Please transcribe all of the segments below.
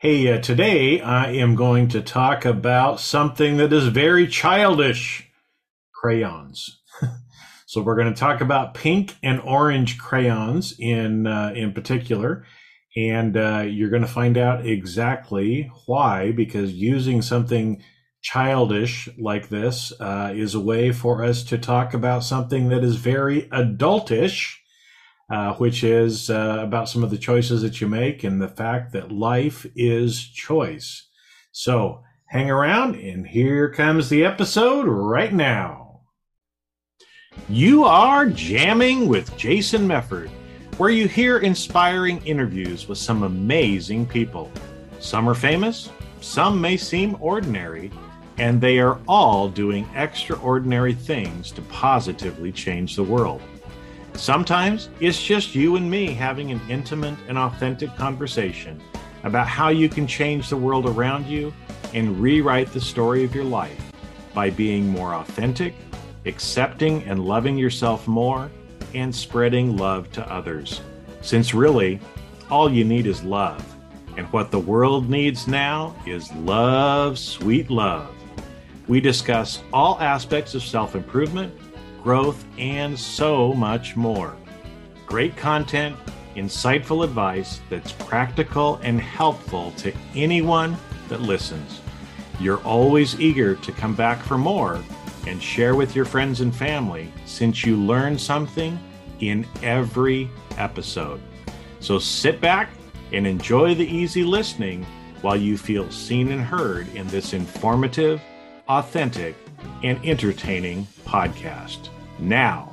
Hey, uh, today I am going to talk about something that is very childish crayons. so, we're going to talk about pink and orange crayons in, uh, in particular. And uh, you're going to find out exactly why, because using something childish like this uh, is a way for us to talk about something that is very adultish uh, which is uh, about some of the choices that you make and the fact that life is choice. So hang around, and here comes the episode right now. You are jamming with Jason Mefford, where you hear inspiring interviews with some amazing people. Some are famous, some may seem ordinary, and they are all doing extraordinary things to positively change the world. Sometimes it's just you and me having an intimate and authentic conversation about how you can change the world around you and rewrite the story of your life by being more authentic, accepting and loving yourself more, and spreading love to others. Since really, all you need is love. And what the world needs now is love, sweet love. We discuss all aspects of self improvement growth, and so much more. Great content, insightful advice that's practical and helpful to anyone that listens. You're always eager to come back for more and share with your friends and family since you learn something in every episode. So sit back and enjoy the easy listening while you feel seen and heard in this informative, authentic, and entertaining podcast. Now,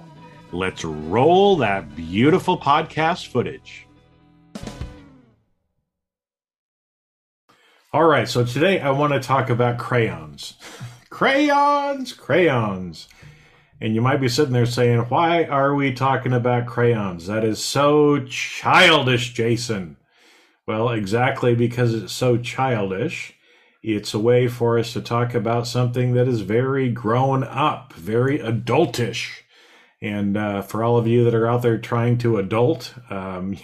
let's roll that beautiful podcast footage. All right, so today I want to talk about crayons. crayons, crayons. And you might be sitting there saying, Why are we talking about crayons? That is so childish, Jason. Well, exactly because it's so childish. It's a way for us to talk about something that is very grown up, very adultish. And uh, for all of you that are out there trying to adult, um,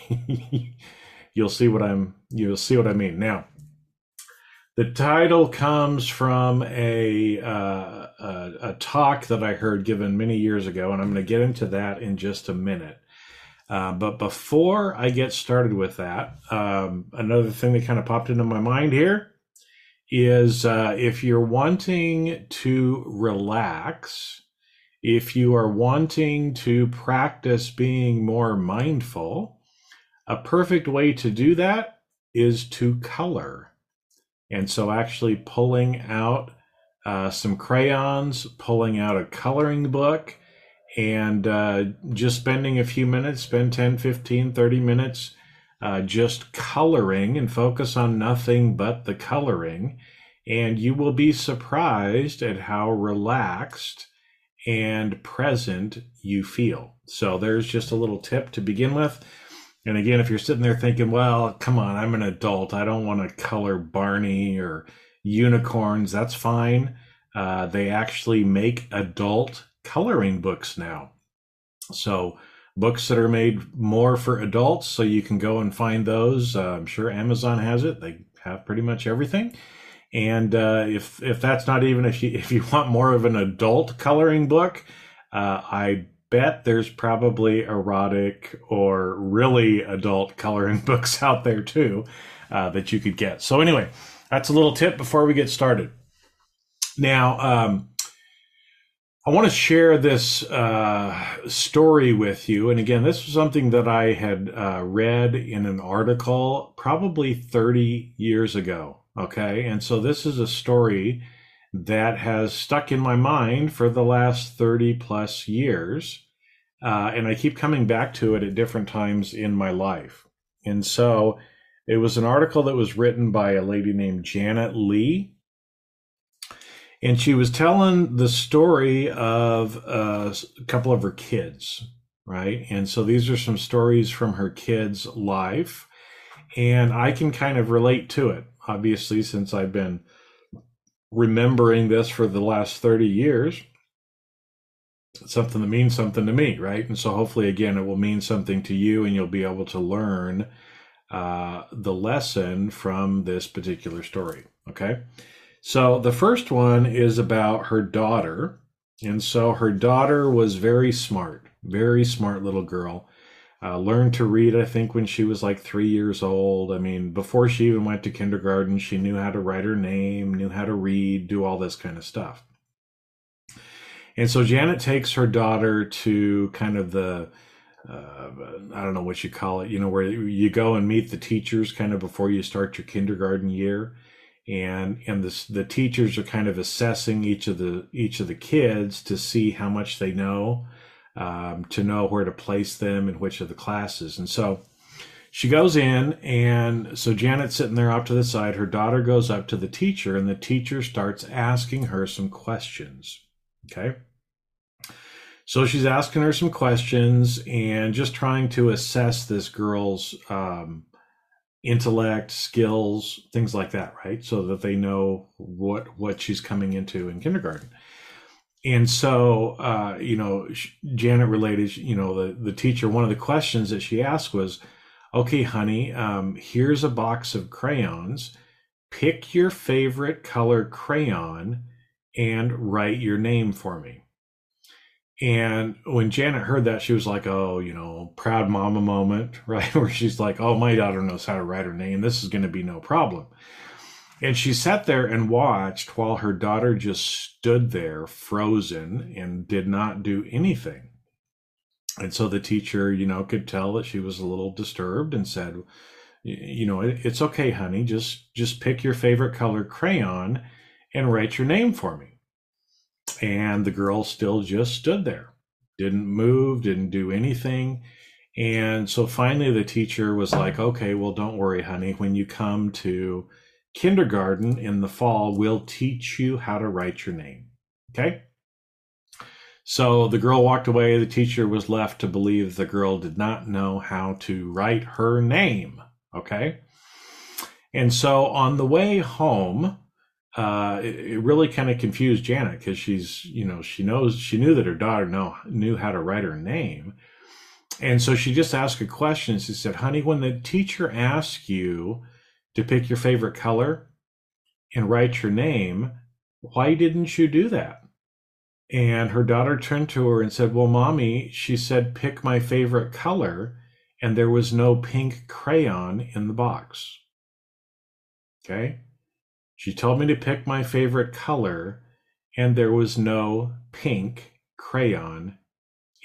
you'll see what I'm you'll see what I mean. Now, the title comes from a, uh, a, a talk that I heard given many years ago, and I'm going to get into that in just a minute. Uh, but before I get started with that, um, another thing that kind of popped into my mind here is uh, if you're wanting to relax, if you are wanting to practice being more mindful, a perfect way to do that is to color. And so, actually, pulling out uh, some crayons, pulling out a coloring book, and uh, just spending a few minutes, spend 10, 15, 30 minutes uh, just coloring and focus on nothing but the coloring. And you will be surprised at how relaxed and present you feel. So there's just a little tip to begin with. And again, if you're sitting there thinking, well, come on, I'm an adult. I don't want to color Barney or unicorns. That's fine. Uh, they actually make adult coloring books now. So books that are made more for adults. So you can go and find those. Uh, I'm sure Amazon has it. They have pretty much everything. And uh, if if that's not even if you if you want more of an adult coloring book, uh, I bet there's probably erotic or really adult coloring books out there too uh, that you could get. So anyway, that's a little tip before we get started. Now, um, I want to share this uh, story with you. And again, this was something that I had uh, read in an article probably 30 years ago. Okay. And so this is a story that has stuck in my mind for the last 30 plus years. Uh, and I keep coming back to it at different times in my life. And so It was an article that was written by a lady named Janet Lee. And she was telling the story of uh, a couple of her kids, right? And so these are some stories from her kids' life. And I can kind of relate to it, obviously, since I've been remembering this for the last 30 years something that means something to me, right? And so hopefully, again, it will mean something to you and you'll be able to learn uh, the lesson from this particular story. Okay. So the first one is about her daughter. And so her daughter was very smart, very smart little girl. Uh, learned to read, I think, when she was like three years old. I mean, before she even went to kindergarten, she knew how to write her name, knew how to read, do all this kind of stuff. And so Janet takes her daughter to kind of the uh, I don't know what you call it, you know, where you go and meet the teachers kind of before you start your kindergarten year, and and the the teachers are kind of assessing each of the each of the kids to see how much they know, um, to know where to place them in which of the classes, and so she goes in, and so Janet's sitting there off to the side. Her daughter goes up to the teacher, and the teacher starts asking her some questions. Okay. So she's asking her some questions and just trying to assess this girl's um, intellect, skills, things like that, right? So that they know what what she's coming into in kindergarten. And so, uh, you know, Janet related, you know, the, the teacher, one of the questions that she asked was, okay, honey, um, here's a box of crayons. Pick your favorite color crayon and write your name for me. And when Janet heard that, she was like, oh, you know, proud mama moment, right? Where she's like, oh, my daughter knows how to write her name. This is going to be no problem. And she sat there and watched while her daughter just stood there frozen and did not do anything. And so the teacher, you know, could tell that she was a little disturbed and said, you know, it's okay, honey. Just just pick your favorite color crayon and write your name for me. And the girl still just stood there, didn't move, didn't do anything. And so finally the teacher was like, okay, well, don't worry, honey. When you come to kindergarten in the fall, we'll teach you how to write your name. Okay. So the girl walked away. The teacher was left to believe the girl did not know how to write her name. Okay. And so on the way home, uh, it, it, really kind of confused Janet because she's, you know, she knows she knew that her daughter know knew how to write her name, and so she just asked a question. She said, "Honey, when the teacher asks you to pick your favorite color and write your name, why didn't you do that?" And her daughter turned to her and said, "Well, mommy, she said pick my favorite color, and there was no pink crayon in the box." Okay she told me to pick my favorite color, and there was no pink crayon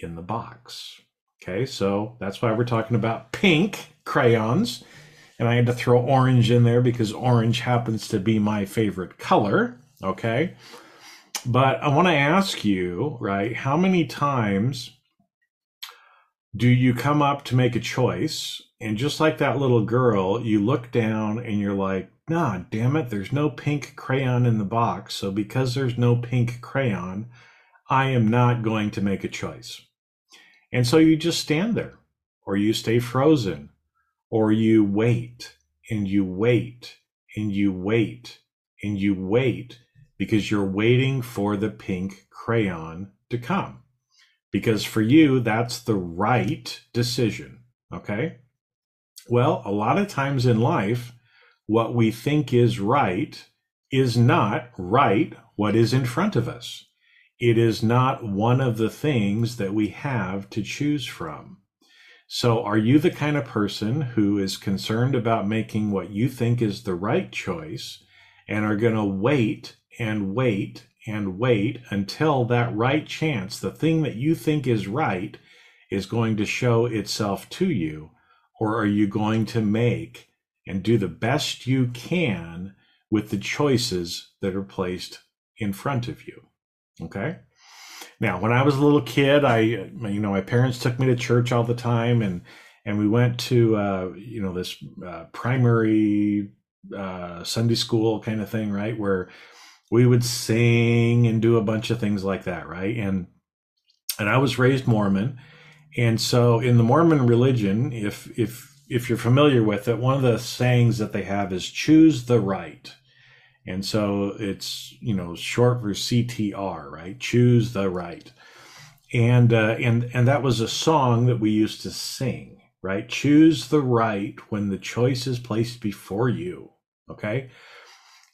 in the box. Okay, so that's why we're talking about pink crayons. And I had to throw orange in there because orange happens to be my favorite color. Okay. But I want to ask you, right, how many times do you come up to make a choice? And just like that little girl, you look down and you're like, nah, damn it, there's no pink crayon in the box. So because there's no pink crayon, I am not going to make a choice. And so you just stand there, or you stay frozen, or you wait and you wait and you wait and you wait because you're waiting for the pink crayon to come. Because for you, that's the right decision. Okay. Well, a lot of times in life, what we think is right is not right what is in front of us. It is not one of the things that we have to choose from. So, are you the kind of person who is concerned about making what you think is the right choice and are going to wait and wait and wait until that right chance, the thing that you think is right, is going to show itself to you? Or are you going to make and do the best you can with the choices that are placed in front of you. Okay. Now, when I was a little kid, I, you know, my parents took me to church all the time, and and we went to uh, you know this uh, primary uh, Sunday school kind of thing, right? Where we would sing and do a bunch of things like that, right? And and I was raised Mormon, and so in the Mormon religion, if if if you're familiar with it, one of the sayings that they have is "choose the right." And so it's you know short for CTR, right? Choose the right, and uh, and and that was a song that we used to sing, right? Choose the right when the choice is placed before you. Okay,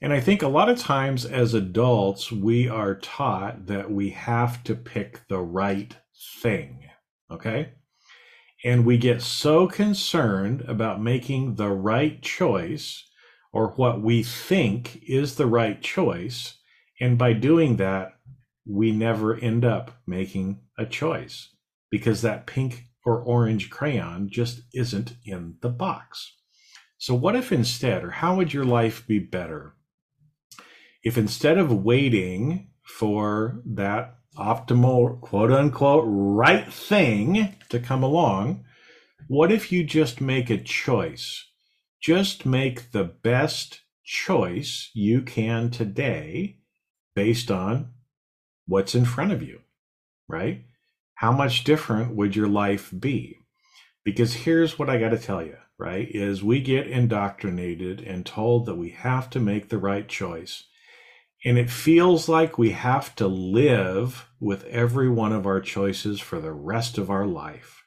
and I think a lot of times as adults we are taught that we have to pick the right thing. Okay, and we get so concerned about making the right choice or what we think is the right choice. And by doing that, we never end up making a choice because that pink or orange crayon just isn't in the box. So, what if instead, or how would your life be better if instead of waiting for that optimal, quote unquote, right thing to come along, what if you just make a choice just make the best choice you can today based on what's in front of you, right? How much different would your life be? Because here's what I got to tell you, right? Is we get indoctrinated and told that we have to make the right choice. And it feels like we have to live with every one of our choices for the rest of our life.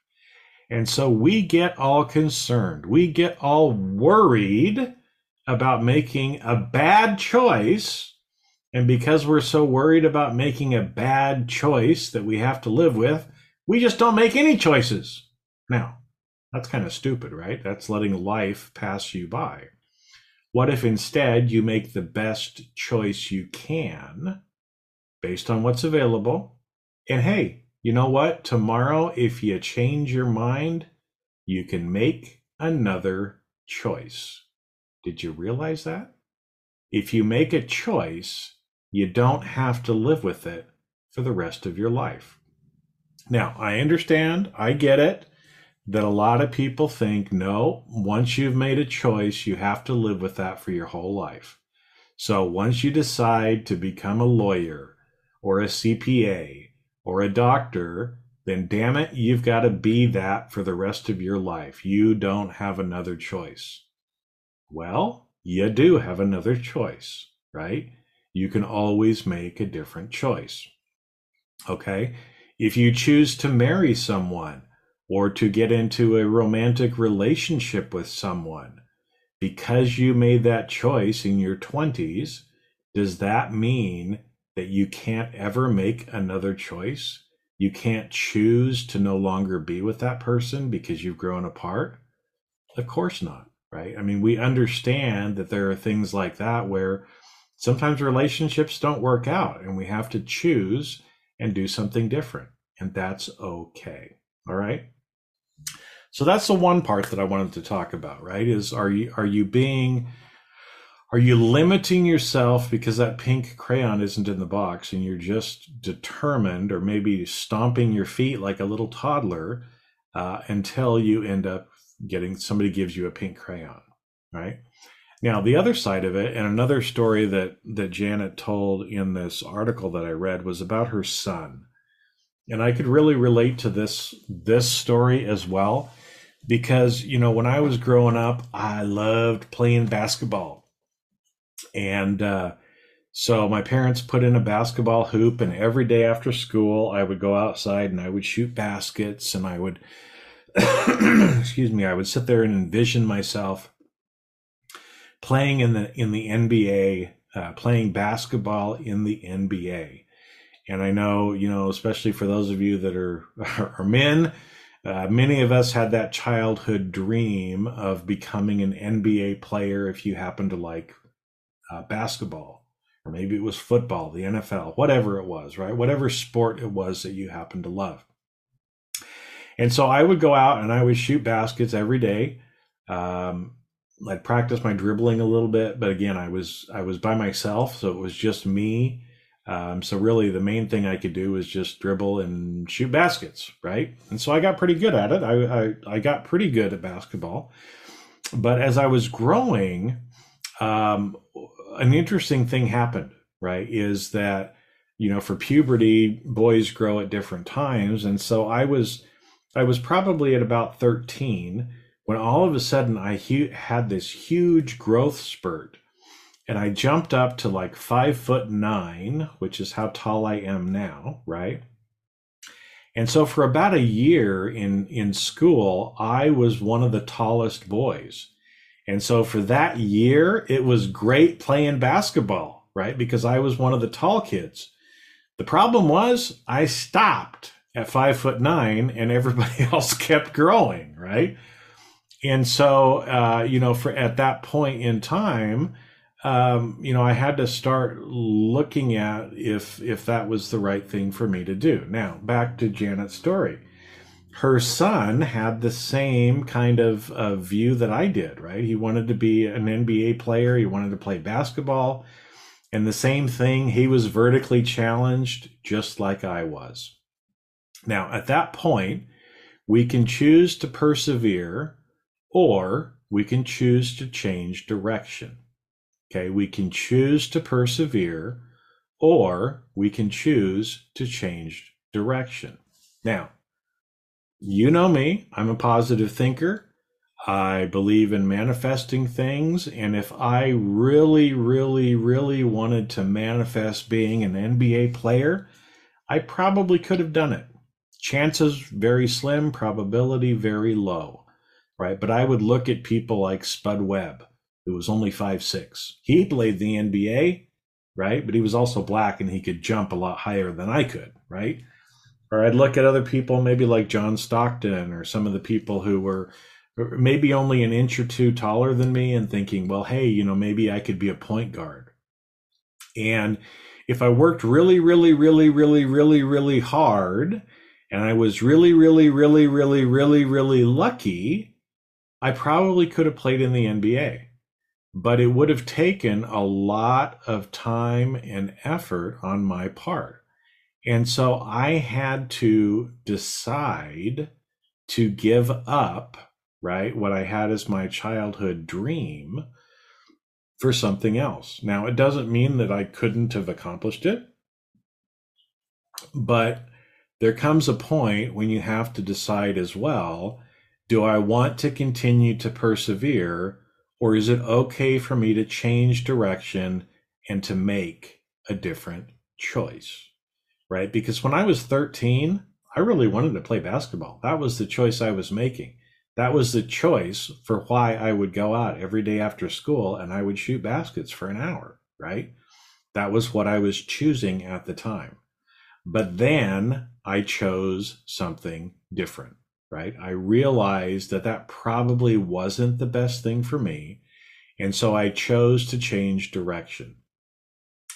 And so we get all concerned. We get all worried about making a bad choice. And because we're so worried about making a bad choice that we have to live with, we just don't make any choices. Now, that's kind of stupid, right? That's letting life pass you by. What if instead you make the best choice you can based on what's available? And hey, you know what? Tomorrow, if you change your mind, you can make another choice. Did you realize that? If you make a choice, you don't have to live with it for the rest of your life. Now, I understand, I get it, that a lot of people think no, once you've made a choice, you have to live with that for your whole life. So once you decide to become a lawyer or a CPA or a doctor, then damn it, you've got to be that for the rest of your life. You don't have another choice. Well, you do have another choice, right? You can always make a different choice. Okay? If you choose to marry someone or to get into a romantic relationship with someone, because you made that choice in your 20s, does that mean that you can't ever make another choice. You can't choose to no longer be with that person because you've grown apart. Of course not, right? I mean, we understand that there are things like that where sometimes relationships don't work out and we have to choose and do something different. And that's okay. All right. So that's the one part that I wanted to talk about, right? Is are you are you being are you limiting yourself because that pink crayon isn't in the box and you're just determined or maybe stomping your feet like a little toddler uh, until you end up getting somebody gives you a pink crayon, right? Now, the other side of it, and another story that, that Janet told in this article that I read was about her son. And I could really relate to this this story as well because you know when I was growing up, I loved playing basketball and uh, so my parents put in a basketball hoop, and every day after school, I would go outside and I would shoot baskets, and I would, excuse me, I would sit there and envision myself playing in the in the NBA, uh, playing basketball in the NBA. And I know, you know, especially for those of you that are are men, uh, many of us had that childhood dream of becoming an NBA player if you happen to like uh, basketball, or maybe it was football, the NFL, whatever it was, right? Whatever sport it was that you happened to love. And so I would go out and I would shoot baskets every day. Um, I'd practice my dribbling a little bit, but again, I was I was by myself, so it was just me Um, so really, the main thing I could do was just dribble and shoot baskets, right? And so I got pretty good at it. I I, I got pretty good at basketball, but as I was growing, um, an interesting thing happened. Right, is that you know for puberty, boys grow at different times, and so I was I was probably at about thirteen when all of a sudden I hu- had this huge growth spurt and I jumped up to like five foot nine, which is how tall I am now, right? And so for about a year in in school, I was one of the tallest boys. And so for that year, it was great playing basketball, right? Because I was one of the tall kids. The problem was I stopped at five foot nine and everybody else kept growing, right? And so, uh, you know, for at that point in time, um, you know, I had to start looking at if if that was the right thing for me to do. Now, back to Janet's story. Her son had the same kind of uh, view that I did, right? He wanted to be an NBA player. He wanted to play basketball. And the same thing, he was vertically challenged just like I was. Now, at that point, we can choose to persevere or we can choose to change direction. Okay, we can choose to persevere or we can choose to change direction. Now, you know me, I'm a positive thinker. I believe in manifesting things. And if I really, really, really wanted to manifest being an NBA player, I probably could have done it. Chances very slim, probability very low, right? But I would look at people like Spud Webb who was only five six. He played the NBA, right? But he was also black and he could jump a lot higher than I could, right? Or I'd look at other people, maybe like John Stockton or some of the people who were maybe only an inch or two taller than me and thinking, well, hey, you know, maybe I could be a point guard. And if I worked really, really, really, really, really, really hard and I was really, really, really, really, really, really lucky, I probably could have played in the NBA but it would have taken a lot of time and effort on my part. And so I had to decide to give up, right, what I had as my childhood dream for something else. Now, it doesn't mean that I couldn't have accomplished it, but there comes a point when you have to decide as well do I want to continue to persevere? Or is it okay for me to change direction and to make a different choice? Right? Because when I was 13, I really wanted to play basketball. That was the choice I was making. That was the choice for why I would go out every day after school and I would shoot baskets for an hour, right? That was what I was choosing at the time. But then I chose something different right? I realized that that probably wasn't the best thing for me. And so I chose to change direction.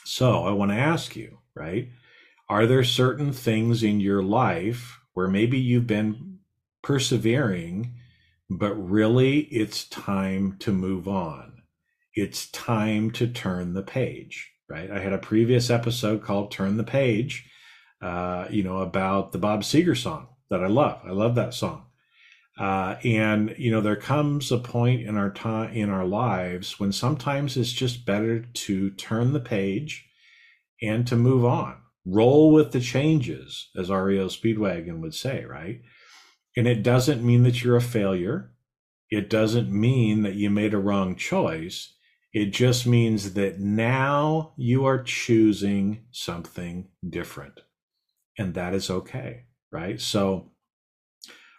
So I want to ask you, right? Are there certain things in your life where maybe you've been persevering, but really it's time to move on? It's time to turn the page, right? I had a previous episode called Turn the Page, uh, you know, about the Bob Seger song that I love. I love that song. Uh, and you know, there comes a point in our time in our lives when sometimes it's just better to turn the page and to move on, roll with the changes, as REO Speedwagon would say, right? And it doesn't mean that you're a failure. It doesn't mean that you made a wrong choice. It just means that now you are choosing something different. And that is okay right? So,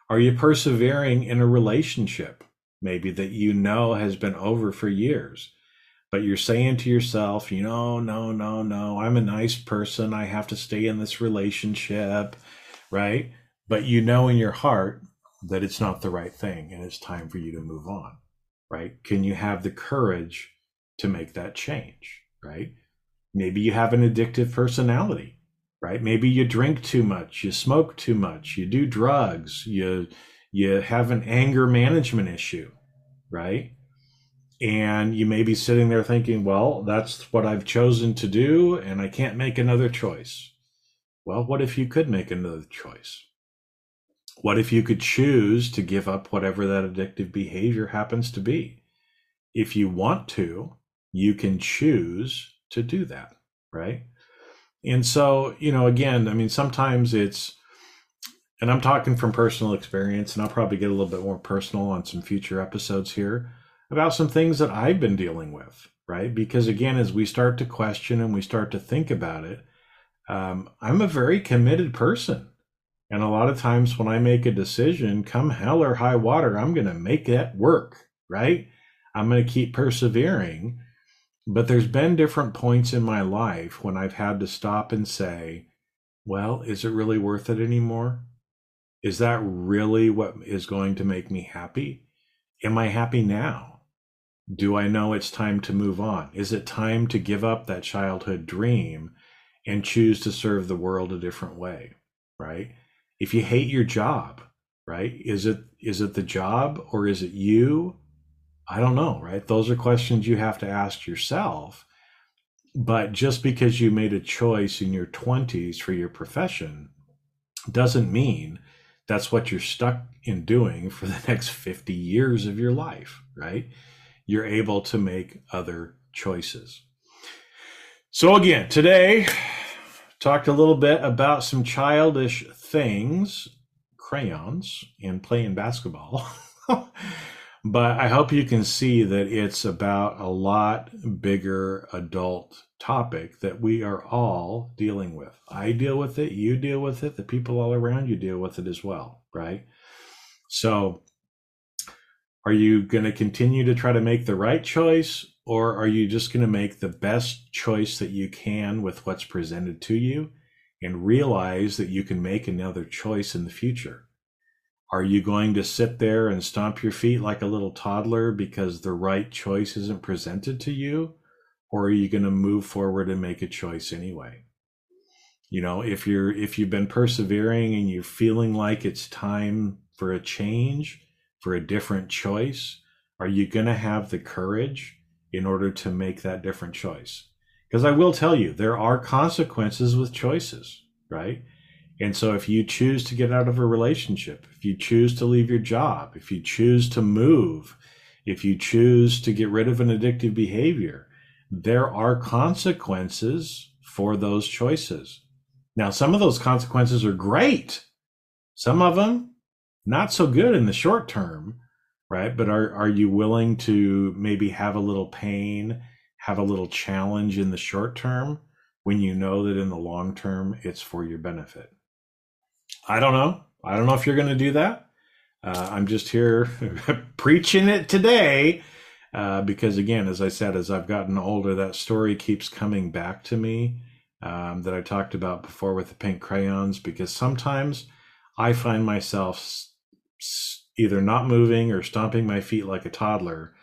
are you persevering in a relationship, maybe that you know has been over for years? But you're saying to yourself, you know, no, no, no, I'm a nice person. I have to stay in this relationship, right? But you know in your heart that it's not the right thing and it's time for you to move on, right? Can you have the courage to make that change, right? Maybe you have an addictive personality right? Maybe you drink too much, you smoke too much, you do drugs, you you have an anger management issue, right? And you may be sitting there thinking, well, that's what I've chosen to do, and I can't make another choice. Well, what if you could make another choice? What if you could choose to give up whatever that addictive behavior happens to be? If you want to, you can choose to do that, right? And so, you know, again, I mean, sometimes it's, and I'm talking from personal experience, and I'll probably get a little bit more personal on some future episodes here about some things that I've been dealing with, right? Because again, as we start to question and we start to think about it, um, I'm a very committed person. And a lot of times when I make a decision, come hell or high water, I'm going to make that work, right? I'm going to keep persevering. But there's been different points in my life when I've had to stop and say, well, is it really worth it anymore? Is that really what is going to make me happy? Am I happy now? Do I know it's time to move on? Is it time to give up that childhood dream and choose to serve the world a different way? Right? If you hate your job, right? Is it is it the job or is it you? I don't know, right? Those are questions you have to ask yourself. But just because you made a choice in your 20s for your profession doesn't mean that's what you're stuck in doing for the next 50 years of your life, right? You're able to make other choices. So, again, today, talked a little bit about some childish things, crayons, and playing basketball. but I hope you can see that it's about a lot bigger adult topic that we are all dealing with. I deal with it, you deal with it, the people all around you deal with it as well, right? So, are you going to continue to try to make the right choice, or are you just going to make the best choice that you can with what's presented to you and realize that you can make another choice in the future? Are you going to sit there and stomp your feet like a little toddler because the right choice isn't presented to you? or are you going to move forward and make a choice anyway? You know if you're if you've been persevering and you're feeling like it's time for a change for a different choice are you going to have the courage in order to make that different choice? Because i will tell you there are consequences with choices right and so if you choose to get out of a relationship if you choose to leave your job if you choose to move if you choose to get rid of an addictive behavior there are consequences for those choices. Now, some of those consequences are great. Some of them not so good in the short term, right? But are are you willing to maybe have a little pain, have a little challenge in the short term when you know that in the long term it's for your benefit? I don't know. I don't know if you're going to do that. Uh, I'm just here preaching it today uh, because again, as I said, as I've gotten older, that story keeps coming back to me um, that I talked about before with the pink crayons. Because sometimes I find myself either not moving or stomping my feet like a toddler,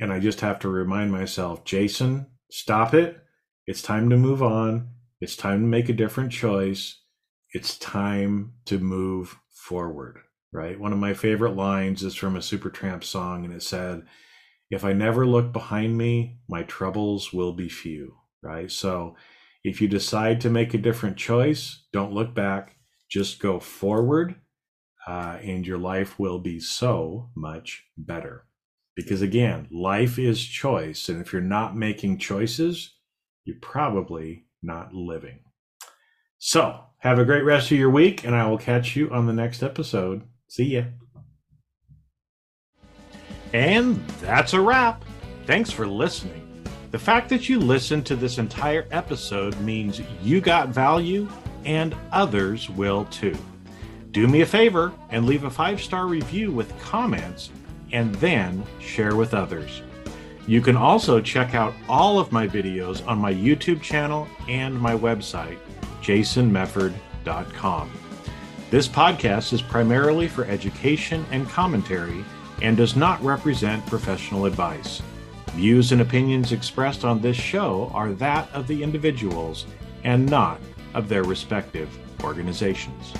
and I just have to remind myself, Jason, stop it. It's time to move on. It's time to make a different choice. It's time to move forward. Right. One of my favorite lines is from a Supertramp song, and it said if I never look behind me, my troubles will be few, right? So if you decide to make a different choice, don't look back, just go forward, uh, and your life will be so much better. Because again, life is choice. And if you're not making choices, you're probably not living. So have a great rest of your week, and I will catch you on the next episode. See ya. And that's a wrap. Thanks for listening. The fact that you listened to this entire episode means you got value and others will too. Do me a favor and leave a five star review with comments and then share with others. You can also check out all of my videos on my YouTube channel and my website, jasonmefford.com. This podcast is primarily for education and commentary and does not represent professional advice. Views and opinions expressed on this show are that of the individuals and not of their respective organizations.